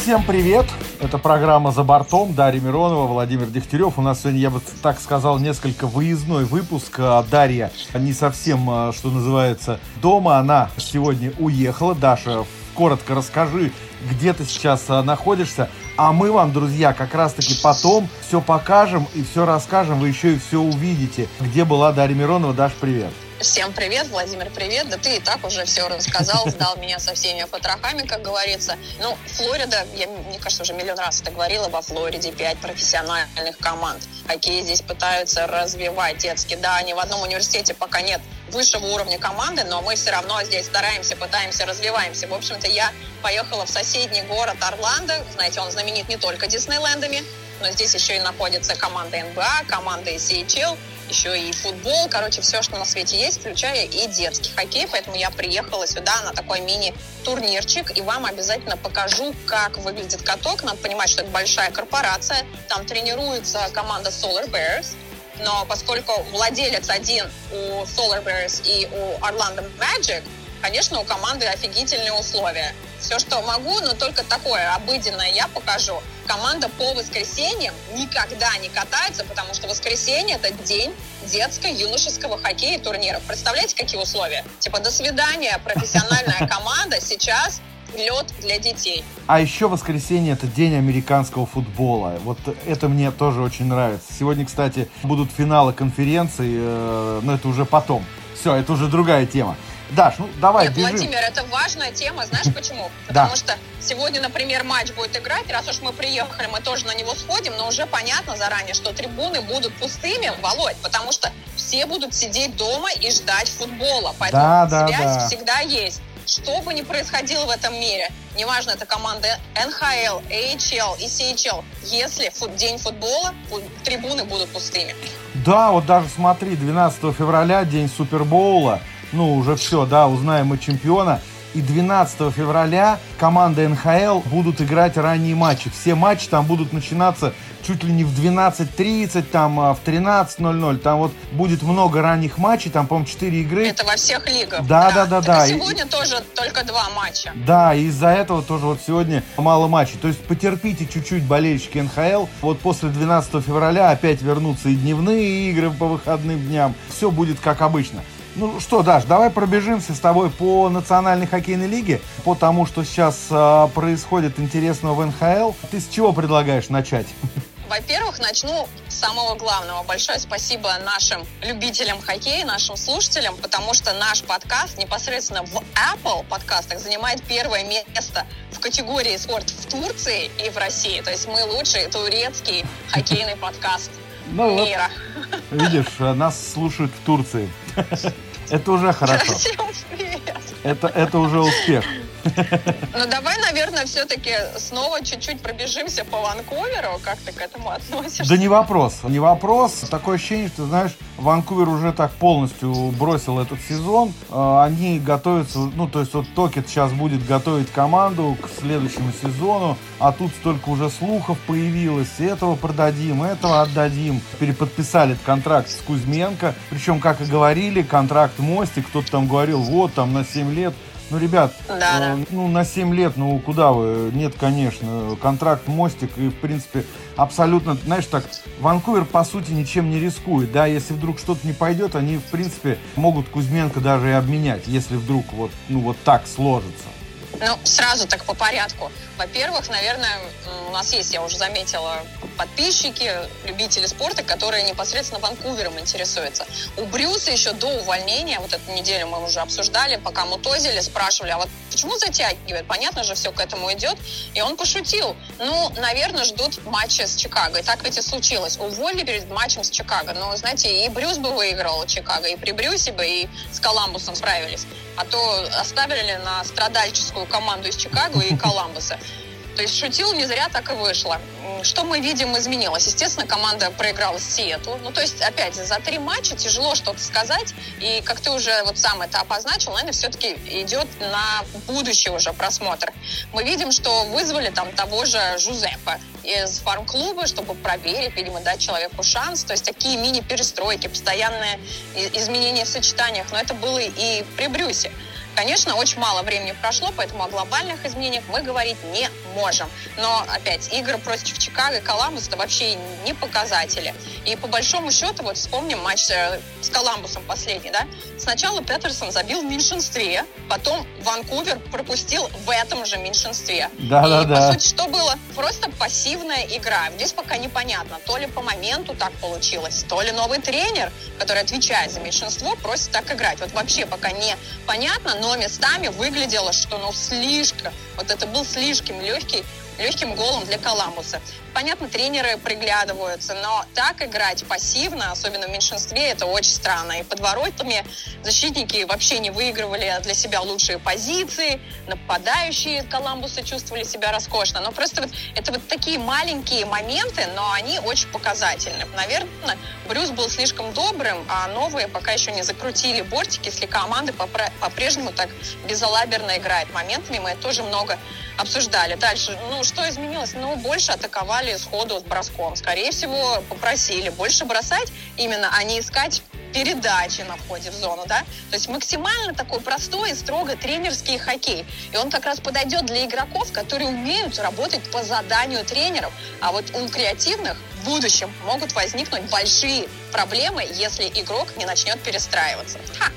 Всем привет! Это программа «За бортом». Дарья Миронова, Владимир Дегтярев. У нас сегодня, я бы так сказал, несколько выездной выпуск. А Дарья не совсем, а, что называется, дома. Она сегодня уехала. Даша, коротко расскажи, где ты сейчас а, находишься. А мы вам, друзья, как раз-таки потом все покажем и все расскажем. Вы еще и все увидите. Где была Дарья Миронова? Даш, привет. Всем привет, Владимир, привет. Да ты и так уже все рассказал, сдал меня со всеми потрохами, как говорится. Ну, Флорида, я, мне кажется, уже миллион раз это говорила, во Флориде пять профессиональных команд. Хоккей здесь пытаются развивать детский. Да, ни в одном университете пока нет высшего уровня команды, но мы все равно здесь стараемся, пытаемся, развиваемся. В общем-то, я поехала в соседний город Орландо. Знаете, он знаменит не только Диснейлендами, но здесь еще и находится команда НБА, команда CHL еще и футбол, короче, все, что на свете есть, включая и детский хоккей. Поэтому я приехала сюда на такой мини-турнирчик, и вам обязательно покажу, как выглядит каток. Надо понимать, что это большая корпорация. Там тренируется команда Solar Bears. Но поскольку владелец один у Solar Bears и у Orlando Magic, конечно, у команды офигительные условия. Все, что могу, но только такое обыденное я покажу. Команда по воскресеньям никогда не катается, потому что воскресенье – это день детско-юношеского хоккея и турниров. Представляете, какие условия? Типа, до свидания, профессиональная команда сейчас лед для детей. А еще воскресенье это день американского футбола. Вот это мне тоже очень нравится. Сегодня, кстати, будут финалы конференции, э, но это уже потом. Все, это уже другая тема. Даш, ну давай, Нет, бежим. Владимир, это важная тема, знаешь почему? Потому что сегодня, например, матч будет играть, раз уж мы приехали, мы тоже на него сходим, но уже понятно заранее, что трибуны будут пустыми, Володь, потому что все будут сидеть дома и ждать футбола. Поэтому да, да, связь да. всегда есть. Что бы ни происходило в этом мире, неважно, это команда НХЛ, AHL и CHL, если фут, день футбола, трибуны будут пустыми. Да, вот даже смотри, 12 февраля, день Супербоула, ну, уже все, да, узнаем мы чемпиона. И 12 февраля команда НХЛ будут играть ранние матчи. Все матчи там будут начинаться чуть ли не в 12.30, там а, в 13.00. Там вот будет много ранних матчей, там, по-моему, 4 игры. Это во всех лигах. Да, да, да, да. сегодня и, тоже только два матча. Да, и из-за этого тоже вот сегодня мало матчей. То есть потерпите чуть-чуть болельщики НХЛ. Вот после 12 февраля опять вернутся и дневные игры по выходным дням. Все будет как обычно. Ну что, Даш, давай пробежимся с тобой по Национальной хоккейной лиге, по тому, что сейчас э, происходит интересного в НХЛ. Ты с чего предлагаешь начать? Во-первых, начну с самого главного. Большое спасибо нашим любителям хоккея, нашим слушателям, потому что наш подкаст непосредственно в Apple подкастах занимает первое место в категории спорт в Турции и в России. То есть мы лучший турецкий хоккейный подкаст ну, мира. Вот, видишь, нас слушают в Турции. Это уже хорошо. Это, это уже успех. Ну, давай, наверное, все-таки снова чуть-чуть пробежимся по Ванкуверу. Как ты к этому относишься? Да не вопрос. Не вопрос. Такое ощущение, что, знаешь, Ванкувер уже так полностью бросил этот сезон. А, они готовятся, ну, то есть вот Токет сейчас будет готовить команду к следующему сезону, а тут столько уже слухов появилось. Этого продадим, этого отдадим. Переподписали контракт с Кузьменко. Причем, как и говорили, контракт Мостик. Кто-то там говорил, вот, там на 7 лет ну, ребят, да, э, ну, на 7 лет, ну, куда вы? Нет, конечно. Контракт мостик и, в принципе, абсолютно, знаешь, так, Ванкувер, по сути, ничем не рискует, да, если вдруг что-то не пойдет, они, в принципе, могут Кузьменко даже и обменять, если вдруг вот, ну, вот так сложится. Ну, сразу так по порядку. Во-первых, наверное, у нас есть, я уже заметила, подписчики, любители спорта, которые непосредственно Ванкувером интересуются. У Брюса еще до увольнения, вот эту неделю мы уже обсуждали, пока мутозили, спрашивали, а вот почему затягивает? Понятно же, все к этому идет. И он пошутил. Ну, наверное, ждут матча с Чикаго. И так ведь и случилось. Уволили перед матчем с Чикаго. Но, знаете, и Брюс бы выиграл Чикаго, и при Брюсе бы, и с Коламбусом справились. А то оставили на страдальческую команду из Чикаго и Коламбуса. То есть шутил не зря так и вышло. Что мы видим изменилось? Естественно, команда проиграла Сиэтлу. Ну, то есть, опять, за три матча тяжело что-то сказать. И, как ты уже вот сам это обозначил, наверное, все-таки идет на будущий уже просмотр. Мы видим, что вызвали там того же Жузеппа из фарм-клуба, чтобы проверить, видимо, дать человеку шанс. То есть такие мини-перестройки, постоянные изменения в сочетаниях. Но это было и при Брюсе. Конечно, очень мало времени прошло, поэтому о глобальных изменениях мы говорить не можем. Но, опять, игры против Чикаго и Коламбус это вообще не показатели. И по большому счету, вот вспомним матч э, с Коламбусом последний, да? Сначала Петерсон забил в меньшинстве, потом Ванкувер пропустил в этом же меньшинстве. Да, и, да, да. по сути, что было? Просто пассивная игра. Здесь пока непонятно, то ли по моменту так получилось, то ли новый тренер, который отвечает за меньшинство, просит так играть. Вот вообще пока не понятно, но местами выглядело, что ну слишком, вот это был слишком легкий легким голом для Коламбуса. Понятно, тренеры приглядываются, но так играть пассивно, особенно в меньшинстве, это очень странно. И под воротами защитники вообще не выигрывали для себя лучшие позиции, нападающие Коламбуса чувствовали себя роскошно. Но просто вот это вот такие маленькие моменты, но они очень показательны. Наверное, Брюс был слишком добрым, а новые пока еще не закрутили бортики, если команда по-прежнему так безалаберно играет. Моментами мы тоже много обсуждали. Дальше, ну, что изменилось? Ну, больше атаковали сходу с броском. Скорее всего, попросили больше бросать именно, а не искать передачи на входе в зону, да? То есть максимально такой простой и строго тренерский хоккей. И он как раз подойдет для игроков, которые умеют работать по заданию тренеров. А вот у креативных в будущем могут возникнуть большие проблемы, если игрок не начнет перестраиваться. Ха!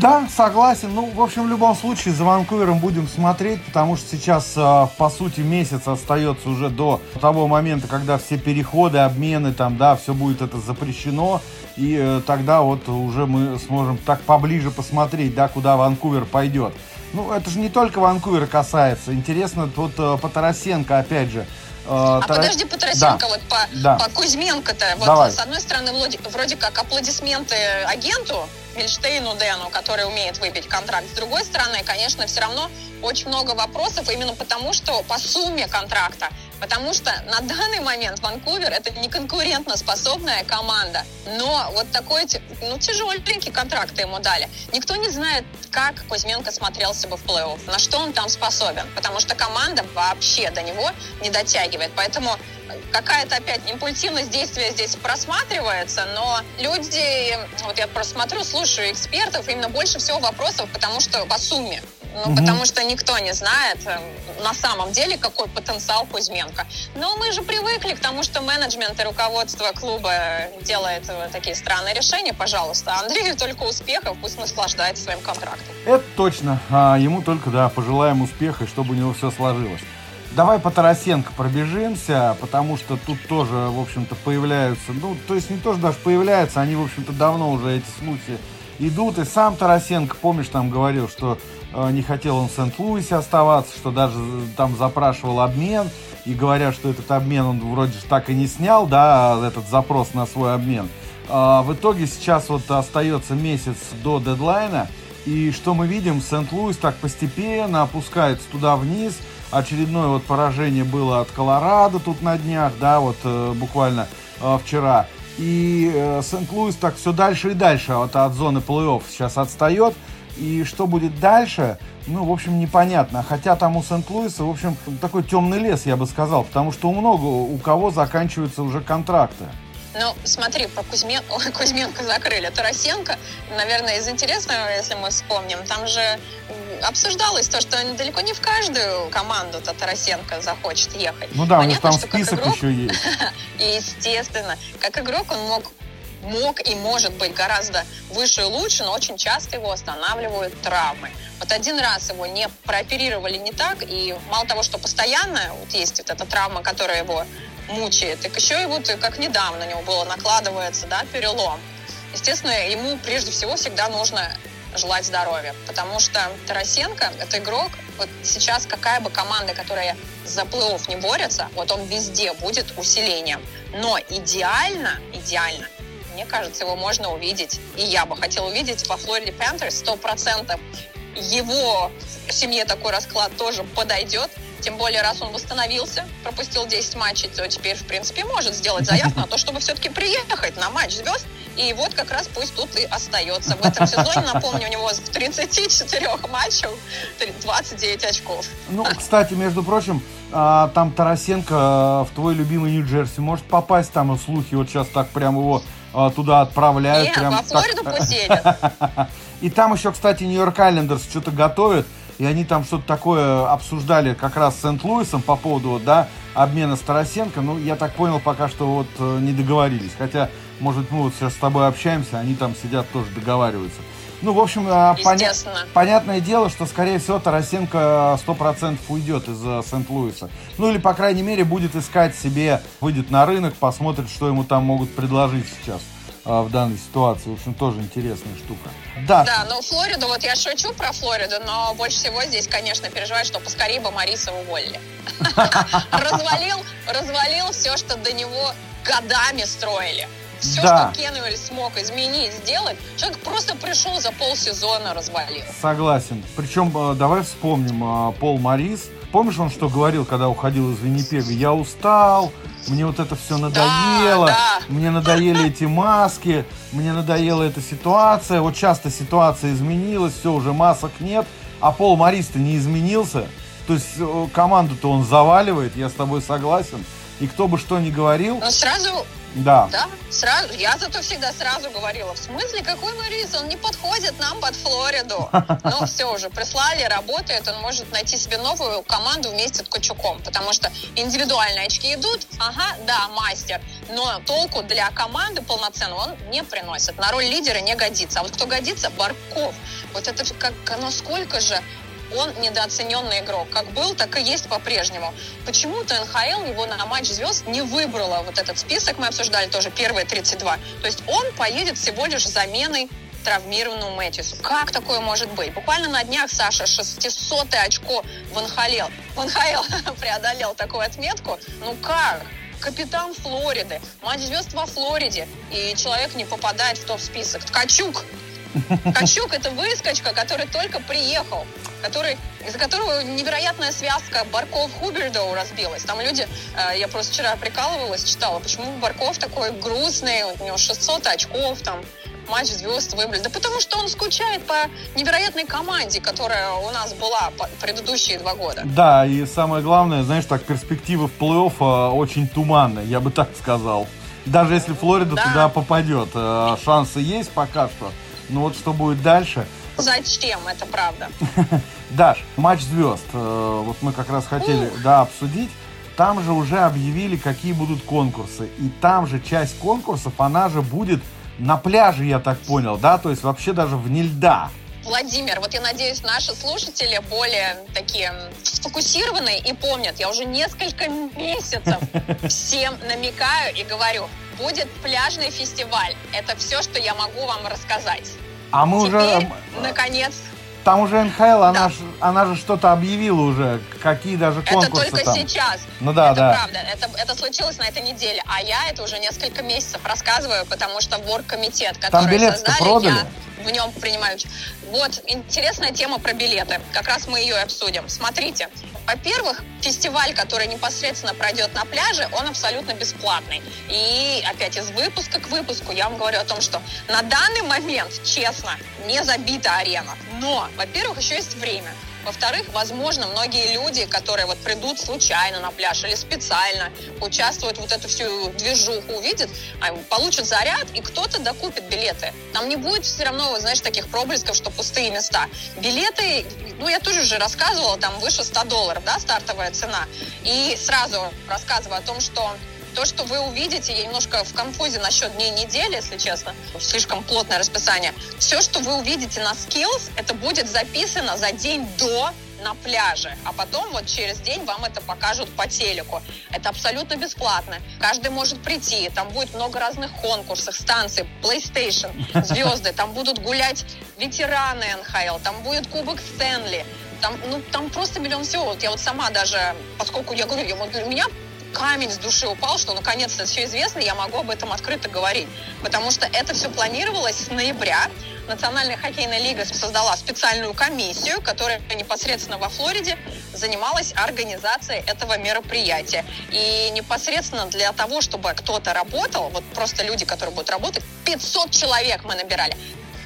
Да, согласен. Ну, в общем, в любом случае за Ванкувером будем смотреть, потому что сейчас, а, по сути, месяц остается уже до того момента, когда все переходы, обмены, там, да, все будет это запрещено. И э, тогда вот уже мы сможем так поближе посмотреть, да, куда Ванкувер пойдет. Ну, это же не только Ванкувера касается. Интересно, тут э, по Тарасенко, опять же, а Тара... подожди, по Тарасенко, да. вот по, да. по Кузьменко-то, вот Давай. с одной стороны, вроде, вроде как аплодисменты агенту, Вильштейну Дэну, который умеет выбить контракт. С другой стороны, конечно, все равно очень много вопросов именно потому, что по сумме контракта. Потому что на данный момент Ванкувер это не конкурентно способная команда. Но вот такой ну, тяжеленький контракт ему дали. Никто не знает, как Кузьменко смотрелся бы в плей-офф, на что он там способен. Потому что команда вообще до него не дотягивает. Поэтому какая-то опять импульсивность действия здесь просматривается, но люди, вот я просто смотрю, слушаю экспертов, именно больше всего вопросов, потому что по сумме. Ну, угу. потому что никто не знает э, на самом деле, какой потенциал Кузьменко. Но мы же привыкли к тому, что менеджмент и руководство клуба делает э, такие странные решения. Пожалуйста, Андрею только успехов, пусть наслаждается своим контрактом. Это точно. А ему только, да, пожелаем успеха, и чтобы у него все сложилось. Давай по Тарасенко пробежимся, потому что тут тоже, в общем-то, появляются, ну, то есть не тоже даже появляются, они, в общем-то, давно уже эти слухи идут. И сам Тарасенко, помнишь, там говорил, что не хотел он в Сент-Луисе оставаться, что даже там запрашивал обмен. И говорят, что этот обмен он вроде же так и не снял, да, этот запрос на свой обмен. А в итоге сейчас вот остается месяц до дедлайна. И что мы видим, Сент-Луис так постепенно опускается туда вниз – очередное вот поражение было от Колорадо тут на днях, да, вот э, буквально э, вчера. И э, Сент-Луис так все дальше и дальше вот от зоны плей-офф сейчас отстает. И что будет дальше, ну, в общем, непонятно. Хотя там у Сент-Луиса, в общем, такой темный лес, я бы сказал, потому что у много у кого заканчиваются уже контракты. Ну, смотри, про Кузьмен... Ой, Кузьменко закрыли. Тарасенко, наверное, из интересного, если мы вспомним, там же обсуждалось то, что далеко не в каждую команду -то Тарасенко захочет ехать. Ну да, Понятно, у них там список игрок, еще есть. Естественно, как игрок он мог мог и может быть гораздо выше и лучше, но очень часто его останавливают травмы. Вот один раз его не прооперировали не так, и мало того, что постоянно вот есть вот эта травма, которая его мучает, так еще и вот как недавно у него было накладывается, да, перелом. Естественно, ему прежде всего всегда нужно желать здоровья, потому что Тарасенко – это игрок, вот сейчас какая бы команда, которая за плей-офф не борется, вот он везде будет усилением. Но идеально, идеально, мне кажется, его можно увидеть, и я бы хотела увидеть во Флориде Пантерс 100%. Его семье такой расклад тоже подойдет, тем более, раз он восстановился, пропустил 10 матчей, то теперь, в принципе, может сделать заявку на то, чтобы все-таки приехать на матч звезд. И вот как раз пусть тут и остается. В этом сезоне, напомню, у него в 34 матчах 29 очков. Ну, кстати, между прочим, а, там Тарасенко а, в твой любимый Нью-Джерси может попасть, там слухи вот сейчас так прям его туда отправляют. Нет, прям во Флориду так... едет. И там еще, кстати, Нью-Йорк Айлендерс что-то готовят, и они там что-то такое обсуждали как раз с Сент-Луисом по поводу, да, обмена Старосенко. Ну, я так понял, пока что вот э, не договорились. Хотя, может мы вот сейчас с тобой общаемся, они там сидят, тоже договариваются. Ну, в общем, э, поня... понятное дело, что, скорее всего, Тарасенко 100% уйдет из э, Сент-Луиса. Ну, или, по крайней мере, будет искать себе, выйдет на рынок, посмотрит, что ему там могут предложить сейчас в данной ситуации. В общем, тоже интересная штука. Да. Да, ну Флориду, вот я шучу про Флориду, но больше всего здесь, конечно, переживаю, что поскорее бы Мариса уволили. Развалил, развалил все, что до него годами строили. Все, да. что Кенвель смог изменить, сделать, человек просто пришел за полсезона, развалил. Согласен. Причем, э, давай вспомним, э, Пол Марис, помнишь, он что говорил, когда уходил из Виннипега? Я устал, мне вот это все надоело, да, да. мне надоели эти маски, мне надоела эта ситуация. Вот часто ситуация изменилась, все, уже масок нет, а Пол Марис-то не изменился. То есть э, команду-то он заваливает, я с тобой согласен. И кто бы что ни говорил... Но сразу да. Да, сразу. Я зато всегда сразу говорила, в смысле, какой Морис? Он не подходит нам под Флориду. Но все уже, прислали, работает, он может найти себе новую команду вместе с Ткачуком, потому что индивидуальные очки идут, ага, да, мастер, но толку для команды полноценного он не приносит. На роль лидера не годится. А вот кто годится? Барков. Вот это как, насколько же он недооцененный игрок. Как был, так и есть по-прежнему. Почему-то НХЛ его на матч звезд не выбрала. Вот этот список мы обсуждали тоже, первые 32. То есть он поедет всего лишь заменой травмированному Мэтьюсу. Как такое может быть? Буквально на днях Саша 600 очко в НХЛ, в НХЛ преодолел такую отметку. Ну как? Капитан Флориды, матч звезд во Флориде, и человек не попадает в топ-список. Ткачук Качук – это выскочка, который только приехал, который, из-за которого невероятная связка Барков-Хубердоу разбилась. Там люди, э, я просто вчера прикалывалась, читала, почему Барков такой грустный, у него 600 очков, там, матч звезд выбрали. Да потому что он скучает по невероятной команде, которая у нас была предыдущие два года. Да, и самое главное, знаешь, так, перспективы в плей-офф э, очень туманные, я бы так сказал. Даже если Флорида да. туда попадет, э, шансы есть пока что. Ну вот что будет дальше? Зачем, это правда. Даш, матч звезд. Э, вот мы как раз хотели, да, обсудить. Там же уже объявили, какие будут конкурсы. И там же часть конкурсов, она же будет на пляже, я так понял, да? То есть вообще даже вне льда. Владимир, вот я надеюсь, наши слушатели более такие сфокусированные и помнят. Я уже несколько месяцев всем намекаю и говорю, будет пляжный фестиваль. Это все, что я могу вам рассказать. А мы Теперь, уже... наконец... Там уже НХЛ, да. она, ж, она же что-то объявила уже, какие даже конкурсы Это только там. сейчас. Ну да, это да. правда, это, это случилось на этой неделе. А я это уже несколько месяцев рассказываю, потому что борг-комитет, который там создали, продали? я в нем принимаю. Вот, интересная тема про билеты. Как раз мы ее обсудим. Смотрите, во-первых, фестиваль, который непосредственно пройдет на пляже, он абсолютно бесплатный. И опять из выпуска к выпуску я вам говорю о том, что на данный момент, честно, не забита арена. Но, во-первых, еще есть время. Во-вторых, возможно, многие люди, которые вот придут случайно на пляж или специально, участвуют вот эту всю движуху, увидят, а, получат заряд, и кто-то докупит билеты. Там не будет все равно, знаешь, таких проблесков, что пустые места. Билеты, ну, я тоже уже рассказывала, там выше 100 долларов, да, стартовая цена. И сразу рассказываю о том, что то, что вы увидите, я немножко в конфузе насчет дней недели, если честно, слишком плотное расписание. Все, что вы увидите на Skills, это будет записано за день до на пляже, а потом вот через день вам это покажут по телеку. Это абсолютно бесплатно. Каждый может прийти, там будет много разных конкурсов, станций, PlayStation, звезды, там будут гулять ветераны НХЛ, там будет Кубок Стэнли, там, ну, там просто миллион всего. Вот я вот сама даже, поскольку я говорю, я, вот для меня камень с души упал, что наконец-то все известно, я могу об этом открыто говорить. Потому что это все планировалось с ноября. Национальная хоккейная лига создала специальную комиссию, которая непосредственно во Флориде занималась организацией этого мероприятия. И непосредственно для того, чтобы кто-то работал, вот просто люди, которые будут работать, 500 человек мы набирали.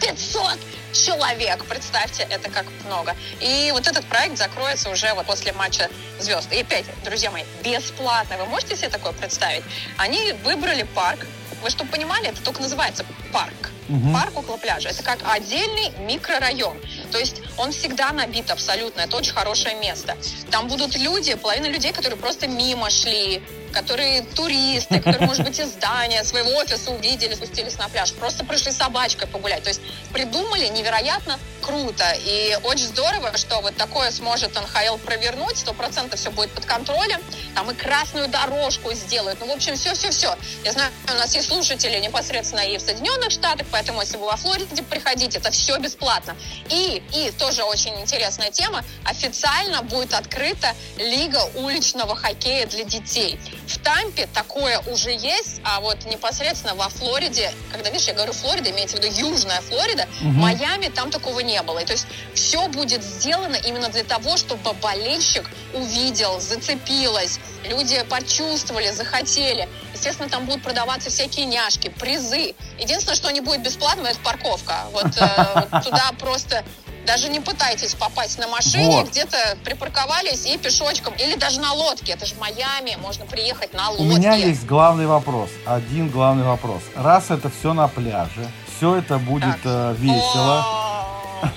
500 человек. Представьте, это как много. И вот этот проект закроется уже вот после матча звезд. И опять, друзья мои, бесплатно. Вы можете себе такое представить? Они выбрали парк. Вы чтобы понимали, это только называется парк. Угу. Парк около пляжа. Это как отдельный микрорайон. То есть он всегда набит абсолютно. Это очень хорошее место. Там будут люди, половина людей, которые просто мимо шли, которые туристы, которые, может быть, из здания своего офиса увидели, спустились на пляж, просто пришли собачкой погулять. То есть придумали невероятно круто. И очень здорово, что вот такое сможет НХЛ провернуть, сто процентов все будет под контролем. Там и красную дорожку сделают. Ну, в общем, все-все-все. Я знаю, у нас есть слушатели непосредственно и в Соединенных Штатах, поэтому если вы во Флориде приходите, это все бесплатно. И, и тоже очень интересная тема, официально будет открыта Лига уличного хоккея для детей. В Тампе такое уже есть, а вот непосредственно во Флориде, когда, видишь, я говорю Флорида, имеется в виду Южная Флорида, угу. Майами там такого не было. И то есть все будет сделано именно для того, чтобы болельщик увидел, зацепилось, люди почувствовали, захотели. Естественно, там будут продаваться всякие няшки, призы. Единственное, что не будет бесплатно, это парковка. Вот, э, туда просто даже не пытайтесь попасть на машине, вот. где-то припарковались и пешочком, или даже на лодке. Это же Майами, можно приехать на лодке. У меня есть главный вопрос, один главный вопрос. Раз это все на пляже, все это будет э, весело.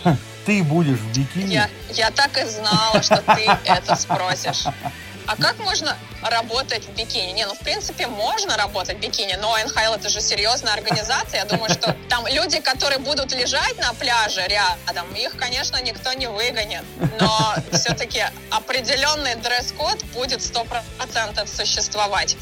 Ты будешь в бикини? Я, я так и знала, что ты это спросишь. А как можно работать в бикини? Не, ну, в принципе, можно работать в бикини, но НХЛ это же серьезная организация. Я думаю, что там люди, которые будут лежать на пляже рядом, их, конечно, никто не выгонит. Но все-таки определенный дресс-код будет сто процентов существовать.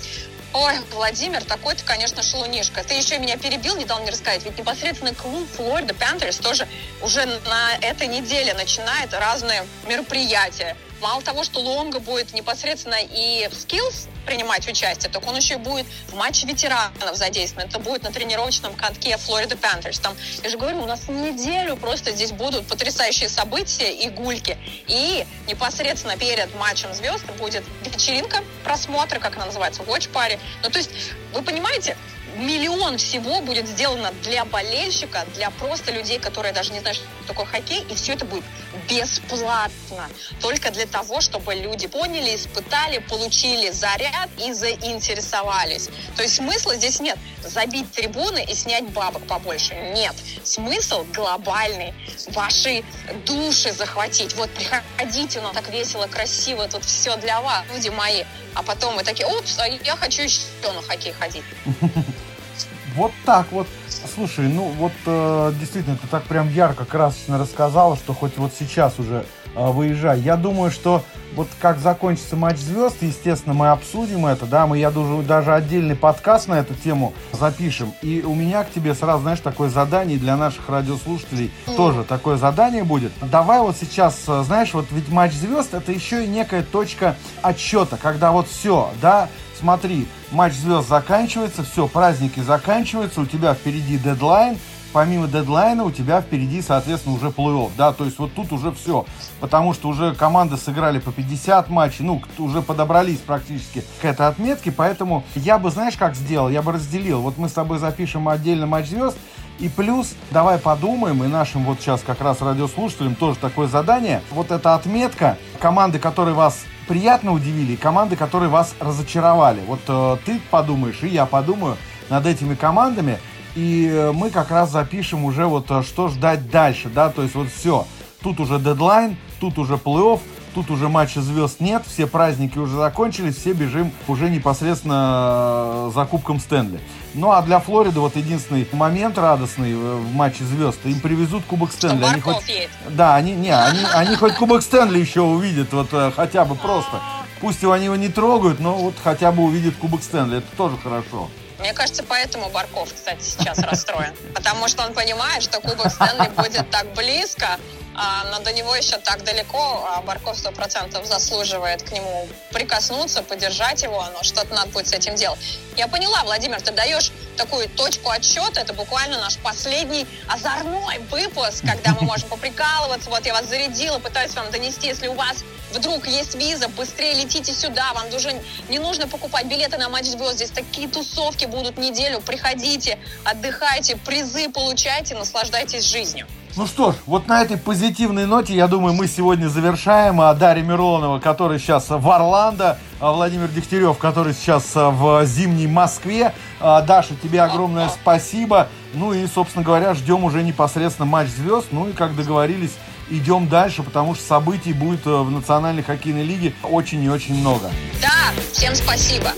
Ой, Владимир, такой ты, конечно, шалунишка. Ты еще меня перебил, не дал мне рассказать. Ведь непосредственно клуб Флорида Пантерс тоже уже на этой неделе начинает разные мероприятия. Мало того, что Лонга будет непосредственно и в skills принимать участие, так он еще и будет в матче ветеранов задействован. Это будет на тренировочном катке Флорида Panthers. Там, я же говорю, у нас неделю просто здесь будут потрясающие события и гульки. И непосредственно перед матчем звезд будет вечеринка, просмотра, как она называется, watch party. Ну, то есть, вы понимаете, миллион всего будет сделано для болельщика, для просто людей, которые даже не знают, что такое хоккей, и все это будет бесплатно. Только для того, чтобы люди поняли, испытали, получили заряд и заинтересовались. То есть смысла здесь нет. Забить трибуны и снять бабок побольше. Нет. Смысл глобальный. Ваши души захватить. Вот приходите, ну так весело, красиво, тут все для вас, люди мои. А потом мы такие, опс, а я хочу еще на хоккей ходить. Вот так вот. Слушай, ну вот э, действительно, ты так прям ярко, красочно рассказала, что хоть вот сейчас уже выезжай. Я думаю, что вот как закончится матч звезд, естественно, мы обсудим это, да, мы, я думаю, даже отдельный подкаст на эту тему запишем. И у меня к тебе сразу, знаешь, такое задание для наших радиослушателей тоже такое задание будет. Давай вот сейчас, э, знаешь, вот ведь матч звезд это еще и некая точка отсчета, когда вот все, да, смотри, матч звезд заканчивается, все, праздники заканчиваются, у тебя впереди дедлайн, помимо дедлайна у тебя впереди, соответственно, уже плей-офф, да, то есть вот тут уже все, потому что уже команды сыграли по 50 матчей, ну, уже подобрались практически к этой отметке, поэтому я бы, знаешь, как сделал, я бы разделил, вот мы с тобой запишем отдельно матч звезд, и плюс, давай подумаем, и нашим вот сейчас как раз радиослушателям тоже такое задание, вот эта отметка, команды, которые вас приятно удивили, и команды, которые вас разочаровали. Вот э, ты подумаешь, и я подумаю над этими командами, и э, мы как раз запишем уже вот э, что ждать дальше, да, то есть вот все, тут уже дедлайн, тут уже плей-офф, тут уже матча звезд нет, все праздники уже закончились, все бежим уже непосредственно э, за Кубком Стэнли. Ну а для Флориды вот единственный момент радостный в матче звезд, им привезут Кубок Стэнли. Они хоть... есть. Да, они, не, они, они хоть Кубок Стэнли еще увидят, вот хотя бы просто. Пусть его они его не трогают, но вот хотя бы увидят Кубок Стэнли, это тоже хорошо. Мне кажется, поэтому Барков, кстати, сейчас расстроен. Потому что он понимает, что Кубок Стэнли будет так близко, но до него еще так далеко, а Барков сто процентов заслуживает к нему прикоснуться, поддержать его, но что-то надо будет с этим делать. Я поняла, Владимир, ты даешь такую точку отсчета, это буквально наш последний озорной выпуск, когда мы можем поприкалываться, вот я вас зарядила, пытаюсь вам донести, если у вас вдруг есть виза, быстрее летите сюда, вам уже не нужно покупать билеты на матч звезд, здесь такие тусовки будут неделю, приходите, отдыхайте, призы получайте, наслаждайтесь жизнью. Ну что ж, вот на этой позитивной ноте, я думаю, мы сегодня завершаем. А Дарья Миронова, который сейчас в Орландо, а Владимир Дегтярев, который сейчас а, в зимней Москве. А, Даша, тебе огромное спасибо. Ну и, собственно говоря, ждем уже непосредственно матч звезд. Ну и, как договорились, идем дальше, потому что событий будет э, в Национальной хоккейной лиге очень и очень много. Да, всем спасибо.